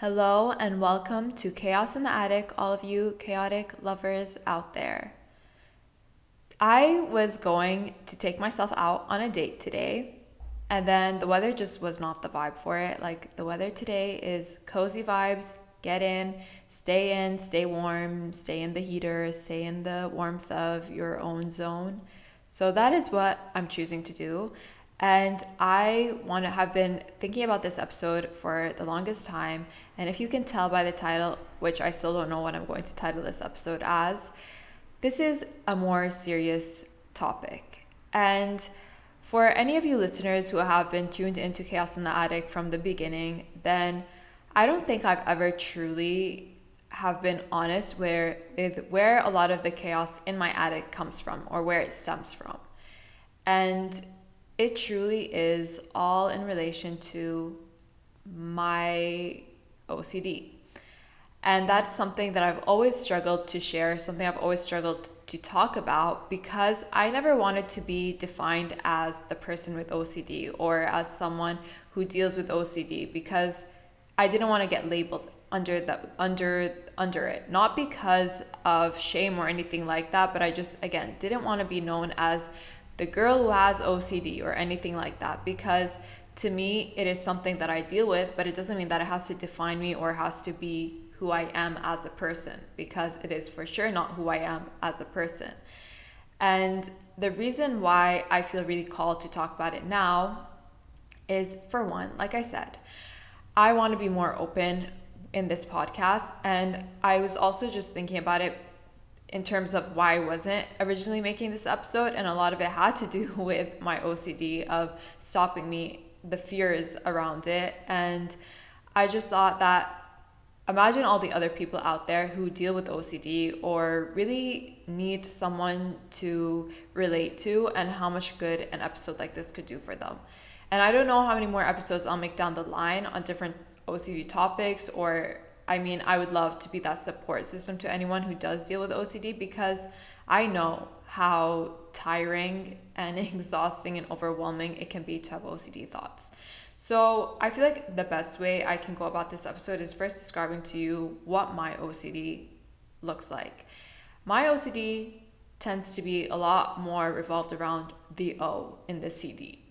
Hello and welcome to Chaos in the Attic, all of you chaotic lovers out there. I was going to take myself out on a date today, and then the weather just was not the vibe for it. Like, the weather today is cozy vibes, get in, stay in, stay warm, stay in the heater, stay in the warmth of your own zone. So, that is what I'm choosing to do. And I want to have been thinking about this episode for the longest time. And if you can tell by the title, which I still don't know what I'm going to title this episode as, this is a more serious topic. And for any of you listeners who have been tuned into Chaos in the Attic from the beginning, then I don't think I've ever truly have been honest where with where a lot of the chaos in my attic comes from or where it stems from. And it truly is all in relation to my OCD. And that's something that I've always struggled to share, something I've always struggled to talk about because I never wanted to be defined as the person with OCD or as someone who deals with OCD because I didn't want to get labeled under the under under it. Not because of shame or anything like that, but I just again didn't want to be known as the girl who has OCD or anything like that because to me it is something that I deal with, but it doesn't mean that it has to define me or has to be who I am as a person because it is for sure not who I am as a person. And the reason why I feel really called to talk about it now is for one, like I said, I want to be more open in this podcast. And I was also just thinking about it in terms of why I wasn't originally making this episode. And a lot of it had to do with my OCD of stopping me, the fears around it. And I just thought that imagine all the other people out there who deal with OCD or really need someone to relate to and how much good an episode like this could do for them. And I don't know how many more episodes I'll make down the line on different OCD topics or I mean, I would love to be that support system to anyone who does deal with OCD because I know how tiring and exhausting and overwhelming it can be to have OCD thoughts. So, I feel like the best way I can go about this episode is first describing to you what my OCD looks like. My OCD tends to be a lot more revolved around the O in the CD.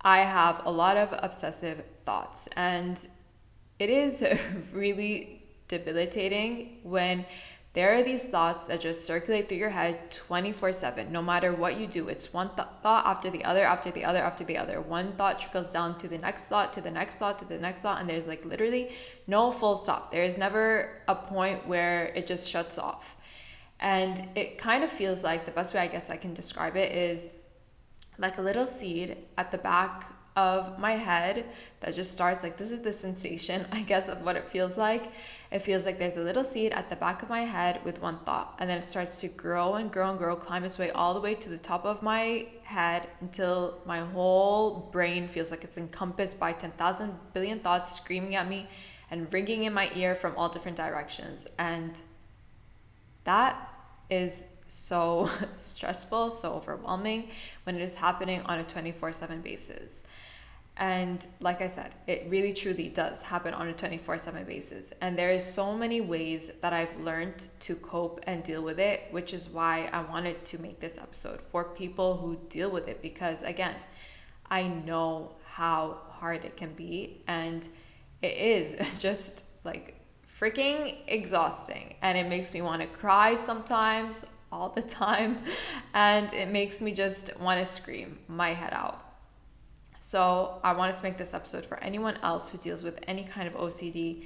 I have a lot of obsessive thoughts, and it is really debilitating when there are these thoughts that just circulate through your head 24 7 no matter what you do it's one th- thought after the other after the other after the other. One thought trickles down to the next thought to the next thought to the next thought and there's like literally no full stop. There is never a point where it just shuts off. And it kind of feels like the best way i guess i can describe it is like a little seed at the back of my head that just starts like this is the sensation i guess of what it feels like it feels like there's a little seed at the back of my head with one thought and then it starts to grow and grow and grow climb its way all the way to the top of my head until my whole brain feels like it's encompassed by 10,000 billion thoughts screaming at me and ringing in my ear from all different directions and that is so stressful, so overwhelming when it is happening on a 24 7 basis. And like I said, it really truly does happen on a 24 7 basis. And there is so many ways that I've learned to cope and deal with it, which is why I wanted to make this episode for people who deal with it. Because again, I know how hard it can be. And it is just like freaking exhausting. And it makes me want to cry sometimes, all the time. And it makes me just want to scream my head out. So I wanted to make this episode for anyone else who deals with any kind of OCD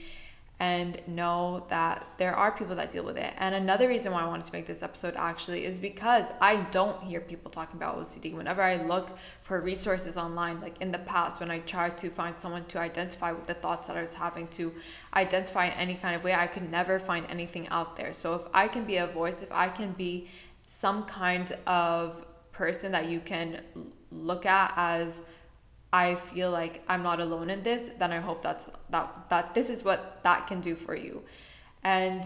and know that there are people that deal with it. And another reason why I wanted to make this episode actually is because I don't hear people talking about OCD. Whenever I look for resources online, like in the past, when I tried to find someone to identify with the thoughts that I was having to identify in any kind of way, I could never find anything out there. So if I can be a voice, if I can be some kind of person that you can look at as I feel like I'm not alone in this, then I hope that's that that this is what that can do for you. And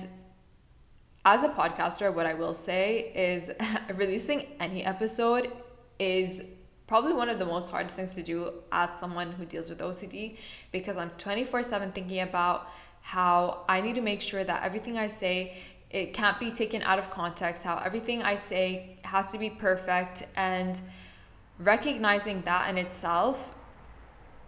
as a podcaster, what I will say is releasing any episode is probably one of the most hardest things to do as someone who deals with OCD because I'm 24/7 thinking about how I need to make sure that everything I say it can't be taken out of context, how everything I say has to be perfect and recognizing that in itself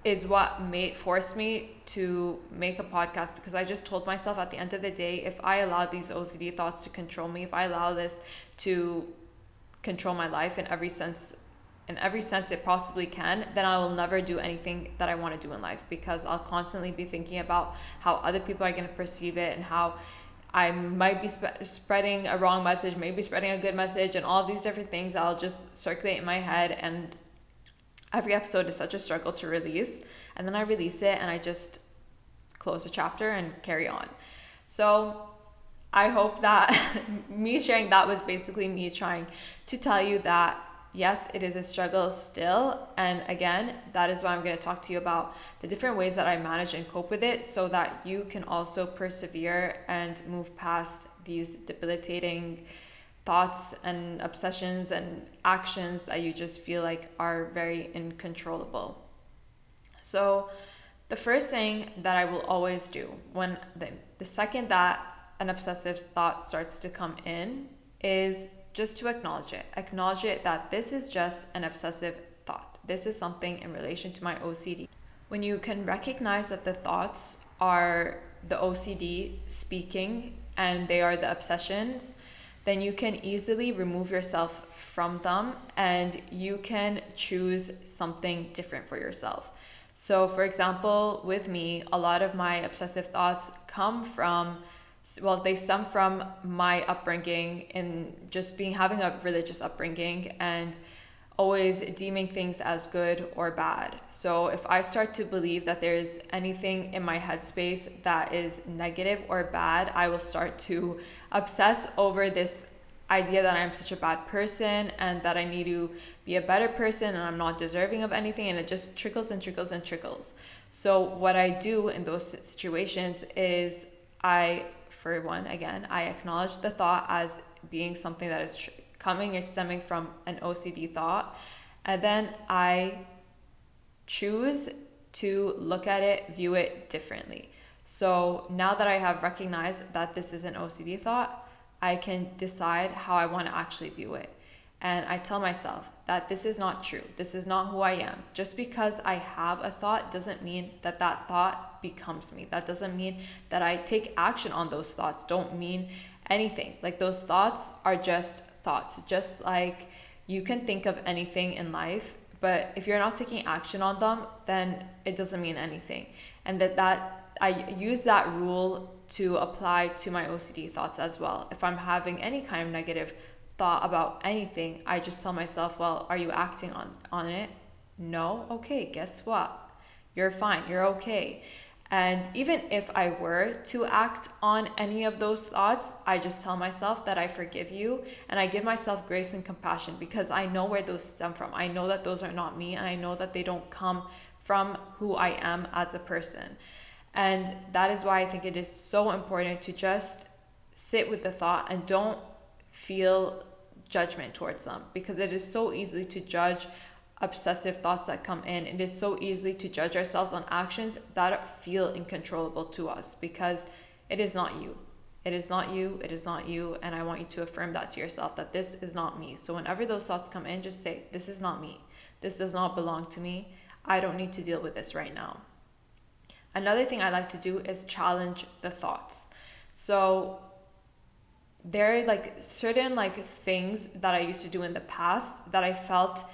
is what made forced me to make a podcast because I just told myself at the end of the day if I allow these OCD thoughts to control me, if I allow this to control my life in every sense in every sense it possibly can, then I will never do anything that I want to do in life because I'll constantly be thinking about how other people are going to perceive it and how I might be sp- spreading a wrong message, maybe spreading a good message, and all these different things I'll just circulate in my head. And every episode is such a struggle to release. And then I release it and I just close the chapter and carry on. So I hope that me sharing that was basically me trying to tell you that yes, it is a struggle still. And again, that is why I'm going to talk to you about the different ways that I manage and cope with it so that you can also persevere and move past these debilitating thoughts and obsessions and actions that you just feel like are very uncontrollable. So, the first thing that I will always do when the, the second that an obsessive thought starts to come in is just to acknowledge it. Acknowledge it that this is just an obsessive thought. This is something in relation to my OCD. When you can recognize that the thoughts are the OCD speaking and they are the obsessions, then you can easily remove yourself from them and you can choose something different for yourself. So, for example, with me, a lot of my obsessive thoughts come from well they stem from my upbringing and just being having a religious upbringing and always deeming things as good or bad. So if i start to believe that there's anything in my headspace that is negative or bad i will start to obsess over this idea that i'm such a bad person and that i need to be a better person and i'm not deserving of anything and it just trickles and trickles and trickles. So what i do in those situations is i for one, again, I acknowledge the thought as being something that is tr- coming is stemming from an OCD thought. And then I choose to look at it, view it differently. So now that I have recognized that this is an OCD thought, I can decide how I want to actually view it. And I tell myself that this is not true. This is not who I am. Just because I have a thought doesn't mean that that thought becomes me. That doesn't mean that I take action on those thoughts. Don't mean anything. Like those thoughts are just thoughts. Just like you can think of anything in life, but if you're not taking action on them, then it doesn't mean anything. And that that I use that rule to apply to my OCD thoughts as well. If I'm having any kind of negative thought about anything, I just tell myself, well, are you acting on, on it? No? Okay, guess what? You're fine, you're okay. And even if I were to act on any of those thoughts, I just tell myself that I forgive you and I give myself grace and compassion because I know where those stem from. I know that those are not me and I know that they don't come from who I am as a person. And that is why I think it is so important to just sit with the thought and don't feel judgment towards them because it is so easy to judge obsessive thoughts that come in. It is so easy to judge ourselves on actions that feel uncontrollable to us because it is not you. It is not you. It is not you. And I want you to affirm that to yourself that this is not me. So whenever those thoughts come in, just say, This is not me. This does not belong to me. I don't need to deal with this right now. Another thing I like to do is challenge the thoughts. So there are like certain like things that I used to do in the past that I felt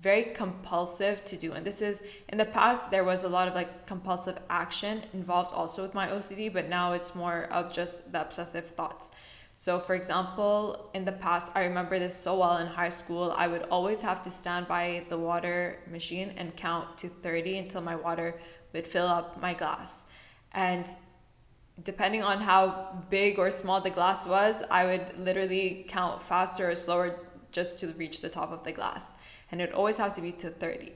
very compulsive to do. And this is in the past there was a lot of like compulsive action involved also with my OCD, but now it's more of just the obsessive thoughts. So for example, in the past I remember this so well in high school, I would always have to stand by the water machine and count to 30 until my water would fill up my glass. And depending on how big or small the glass was, I would literally count faster or slower just to reach the top of the glass. And it always have to be to 30.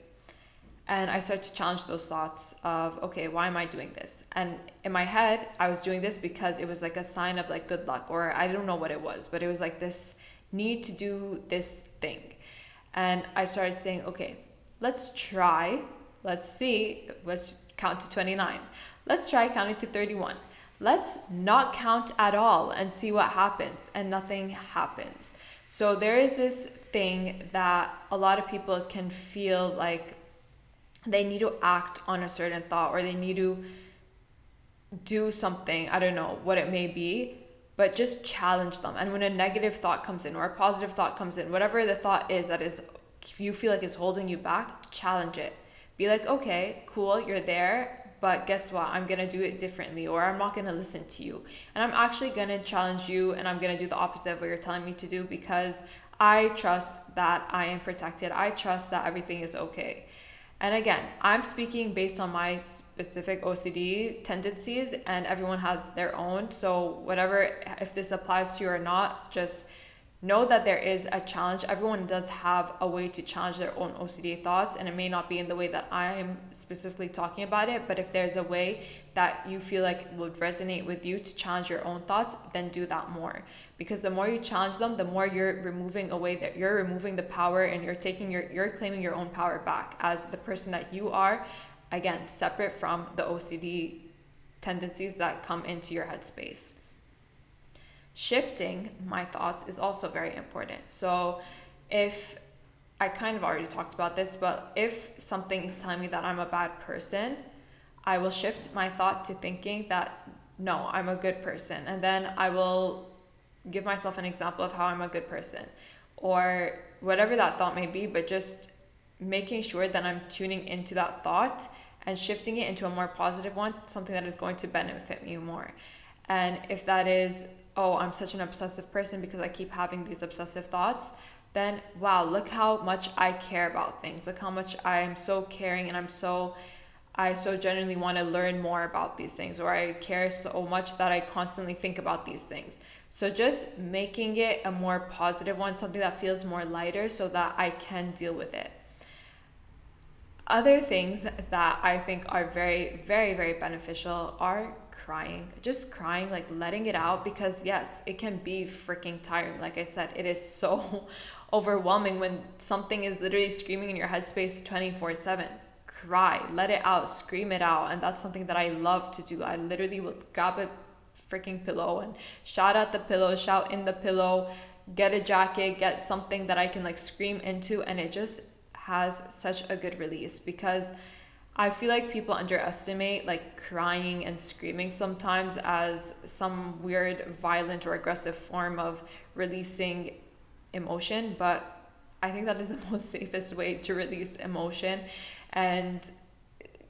And I started to challenge those thoughts of, okay, why am I doing this? And in my head, I was doing this because it was like a sign of like good luck, or I don't know what it was, but it was like this need to do this thing. And I started saying, okay, let's try, let's see, let's count to 29. Let's try counting to 31 let's not count at all and see what happens. And nothing happens. So there is this thing that a lot of people can feel like they need to act on a certain thought or they need to do something. I don't know what it may be, but just challenge them. And when a negative thought comes in or a positive thought comes in, whatever the thought is that is, if you feel like it's holding you back, challenge it. Be like, okay, cool, you're there but guess what? I'm gonna do it differently, or I'm not gonna listen to you. And I'm actually gonna challenge you, and I'm gonna do the opposite of what you're telling me to do because I trust that I am protected. I trust that everything is okay. And again, I'm speaking based on my specific OCD tendencies, and everyone has their own. So, whatever, if this applies to you or not, just know that there is a challenge. Everyone does have a way to challenge their own OCD thoughts, and it may not be in the way that I'm specifically talking about it. But if there's a way that you feel like would resonate with you to challenge your own thoughts, then do that more. Because the more you challenge them, the more you're removing away that you're removing the power and you're taking your you're claiming your own power back as the person that you are, again, separate from the OCD tendencies that come into your headspace shifting my thoughts is also very important. So if I kind of already talked about this, but if something is telling me that I'm a bad person, I will shift my thought to thinking that no, I'm a good person. And then I will give myself an example of how I'm a good person or whatever that thought may be, but just making sure that I'm tuning into that thought and shifting it into a more positive one, something that is going to benefit me more. And if that is oh, I'm such an obsessive person because I keep having these obsessive thoughts, then wow, look how much I care about things. Look how much I am so caring and I'm so I so genuinely want to learn more about these things or I care so much that I constantly think about these things. So just making it a more positive one, something that feels more lighter so that I can deal with it. Other things that I think are very, very, very beneficial are crying, just crying, like letting it out because yes, it can be freaking tiring. Like I said, it is so overwhelming when something is literally screaming in your headspace 24 7. Cry, let it out, scream it out. And that's something that I love to do. I literally will grab a freaking pillow and shout at the pillow, shout in the pillow, get a jacket, get something that I can like scream into. And it just has such a good release because I feel like people underestimate like crying and screaming sometimes as some weird, violent, or aggressive form of releasing emotion, but I think that is the most safest way to release emotion and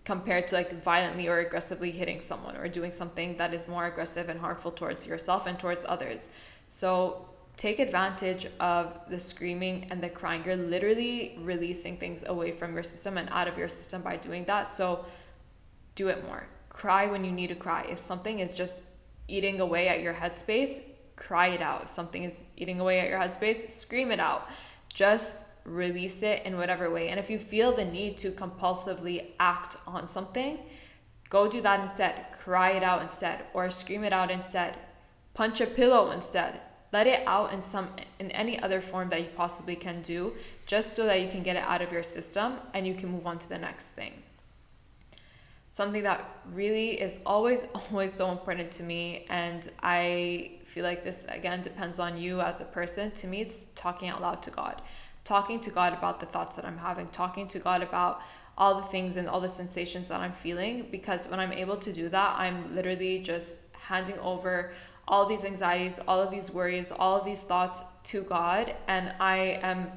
compared to like violently or aggressively hitting someone or doing something that is more aggressive and harmful towards yourself and towards others. So take advantage of the screaming and the crying. You're literally releasing things away from your system and out of your system by doing that. So do it more. Cry when you need to cry. If something is just eating away at your headspace, cry it out. If something is eating away at your headspace, scream it out. Just release it in whatever way. And if you feel the need to compulsively act on something, go do that instead. Cry it out instead, or scream it out instead. Punch a pillow instead let it out in some in any other form that you possibly can do just so that you can get it out of your system and you can move on to the next thing. Something that really is always always so important to me and i feel like this again depends on you as a person to me it's talking out loud to god. Talking to god about the thoughts that i'm having talking to god about all the things and all the sensations that i'm feeling because when i'm able to do that i'm literally just handing over all these anxieties, all of these worries, all of these thoughts to God. And I am,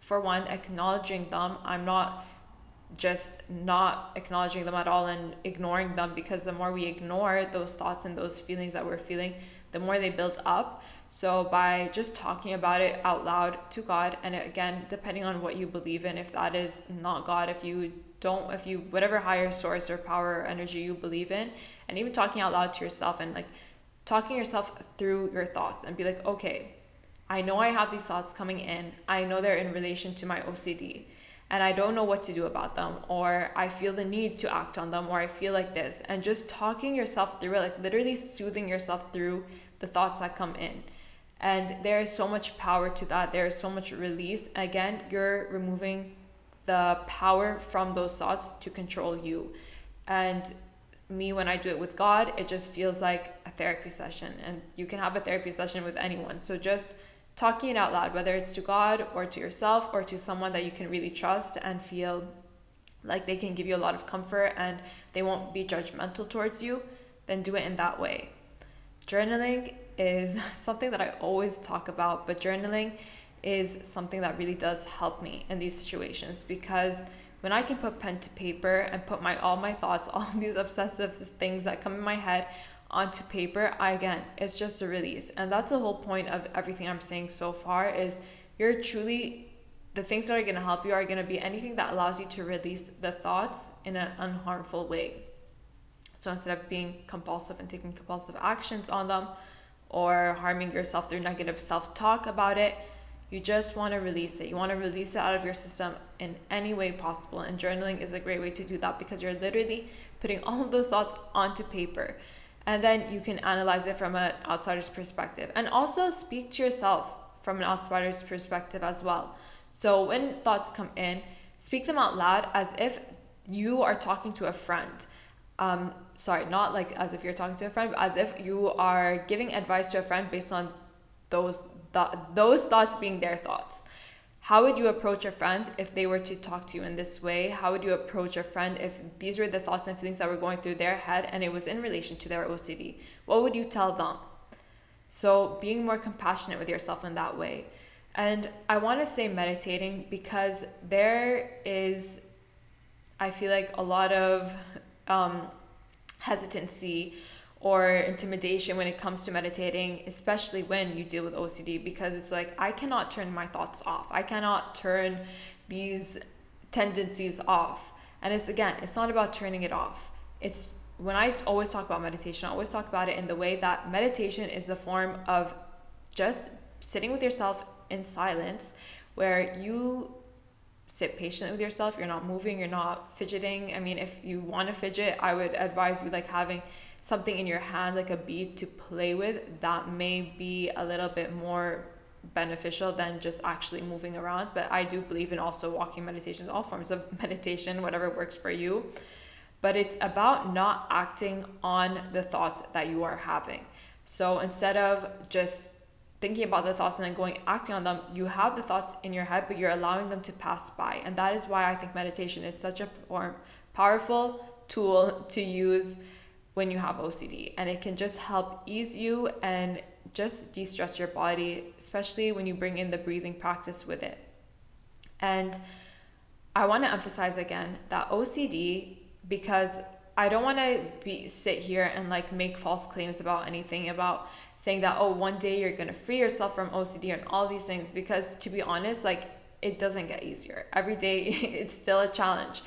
for one, acknowledging them. I'm not just not acknowledging them at all and ignoring them because the more we ignore those thoughts and those feelings that we're feeling, the more they build up. So, by just talking about it out loud to God, and again, depending on what you believe in, if that is not God, if you don't, if you, whatever higher source or power or energy you believe in, and even talking out loud to yourself and like talking yourself through your thoughts and be like, okay, I know I have these thoughts coming in. I know they're in relation to my OCD and I don't know what to do about them, or I feel the need to act on them, or I feel like this. And just talking yourself through it, like literally soothing yourself through the thoughts that come in. And there is so much power to that. There is so much release. Again, you're removing the power from those thoughts to control you. And me when I do it with God, it just feels like a therapy session. And you can have a therapy session with anyone. So just talking it out loud, whether it's to God or to yourself or to someone that you can really trust and feel like they can give you a lot of comfort and they won't be judgmental towards you, then do it in that way. Journaling is something that I always talk about, but journaling is something that really does help me in these situations because when I can put pen to paper and put my all my thoughts, all these obsessive things that come in my head onto paper, I again, it's just a release. And that's the whole point of everything I'm saying so far is you're truly the things that are going to help you are going to be anything that allows you to release the thoughts in an unharmful way. So instead of being compulsive and taking compulsive actions on them or harming yourself through negative self talk about it, you just want to release it. You want to release it out of your system in any way possible. And journaling is a great way to do that because you're literally putting all of those thoughts onto paper. And then you can analyze it from an outsider's perspective. And also speak to yourself from an outsider's perspective as well. So when thoughts come in, speak them out loud as if you are talking to a friend. Um, sorry, not like as if you're talking to a friend, but as if you are giving advice to a friend based on those th- those thoughts being their thoughts. How would you approach a friend if they were to talk to you in this way? How would you approach a friend if these were the thoughts and feelings that were going through their head and it was in relation to their OCD? What would you tell them? So, being more compassionate with yourself in that way. And I want to say meditating because there is, I feel like, a lot of um, hesitancy or intimidation when it comes to meditating, especially when you deal with OCD, because it's like I cannot turn my thoughts off. I cannot turn these tendencies off. And it's again, it's not about turning it off. It's when I always talk about meditation, I always talk about it in the way that meditation is the form of just sitting with yourself in silence where you sit patiently with yourself you're not moving you're not fidgeting i mean if you want to fidget i would advise you like having something in your hand like a bead to play with that may be a little bit more beneficial than just actually moving around. But i do believe in also walking meditations all forms of meditation whatever works for you. But it's about not acting on the thoughts that you are having. So instead of just thinking about the thoughts and then going acting on them you have the thoughts in your head but you're allowing them to pass by. And that is why i think meditation is such a form, powerful tool to use when you have ocd and it can just help ease you and just de-stress your body especially when you bring in the breathing practice with it and i want to emphasize again that ocd because I don't want to be sit here and like make false claims about anything about saying that oh one day you're going to free yourself from OCD and all these things because to be honest like it doesn't get easier. Every day it's still a challenge.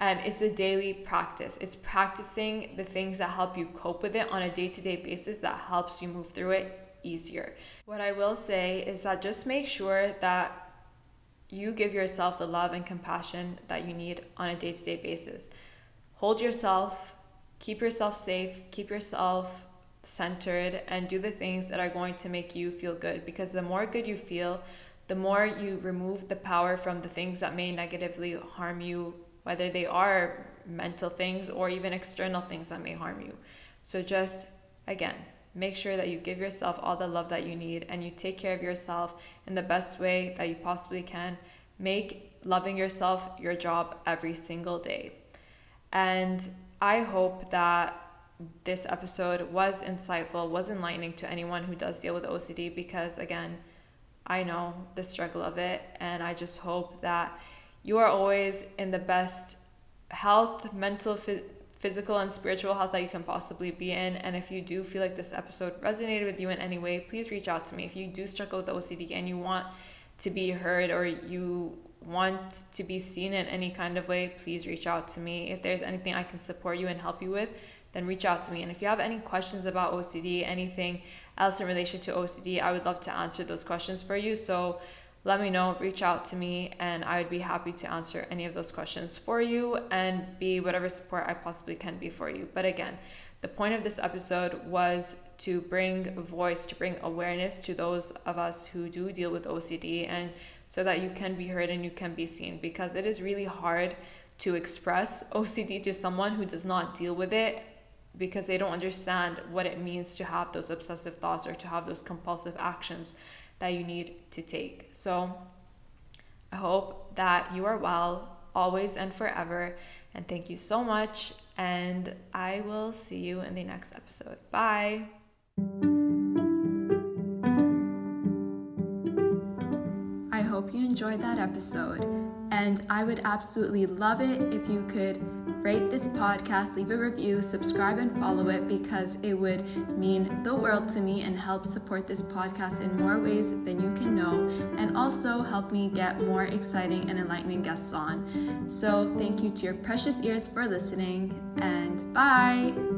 And it's a daily practice. It's practicing the things that help you cope with it on a day to day basis that helps you move through it easier. What I will say is that just make sure that you give yourself the love and compassion that you need on a day to day basis hold yourself, keep yourself safe, keep yourself centered, and do the things that are going to make you feel good. Because the more good you feel, the more you remove the power from the things that may negatively harm you, whether they are mental things or even external things that may harm you. So just again, make sure that you give yourself all the love that you need and you take care of yourself in the best way that you possibly can. Make loving yourself your job every single day. And I hope that this episode was insightful, was enlightening to anyone who does deal with OCD because, again, I know the struggle of it. And I just hope that you are always in the best health, mental, physical, and spiritual health that you can possibly be in. And if you do feel like this episode resonated with you in any way, please reach out to me. If you do struggle with OCD and you want to be heard or you want to be seen in any kind of way, please reach out to me. If there's anything I can support you and help you with, then reach out to me. And if you have any questions about OCD, anything else in relation to OCD, I would love to answer those questions for you. So let me know, reach out to me, and I would be happy to answer any of those questions for you and be whatever support I possibly can be for you. But again, the point of this episode was to bring voice, to bring awareness to those of us who do deal with OCD and so that you can be heard and you can be seen because it is really hard to express OCD to someone who does not deal with it because they don't understand what it means to have those obsessive thoughts or to have those compulsive actions that you need to take. So I hope that you are well always and forever. And thank you so much. And I will see you in the next episode. Bye. I hope you enjoyed that episode. And I would absolutely love it if you could rate this podcast, leave a review, subscribe, and follow it because it would mean the world to me and help support this podcast in more ways than you can know, and also help me get more exciting and enlightening guests on. So, thank you to your precious ears for listening, and bye.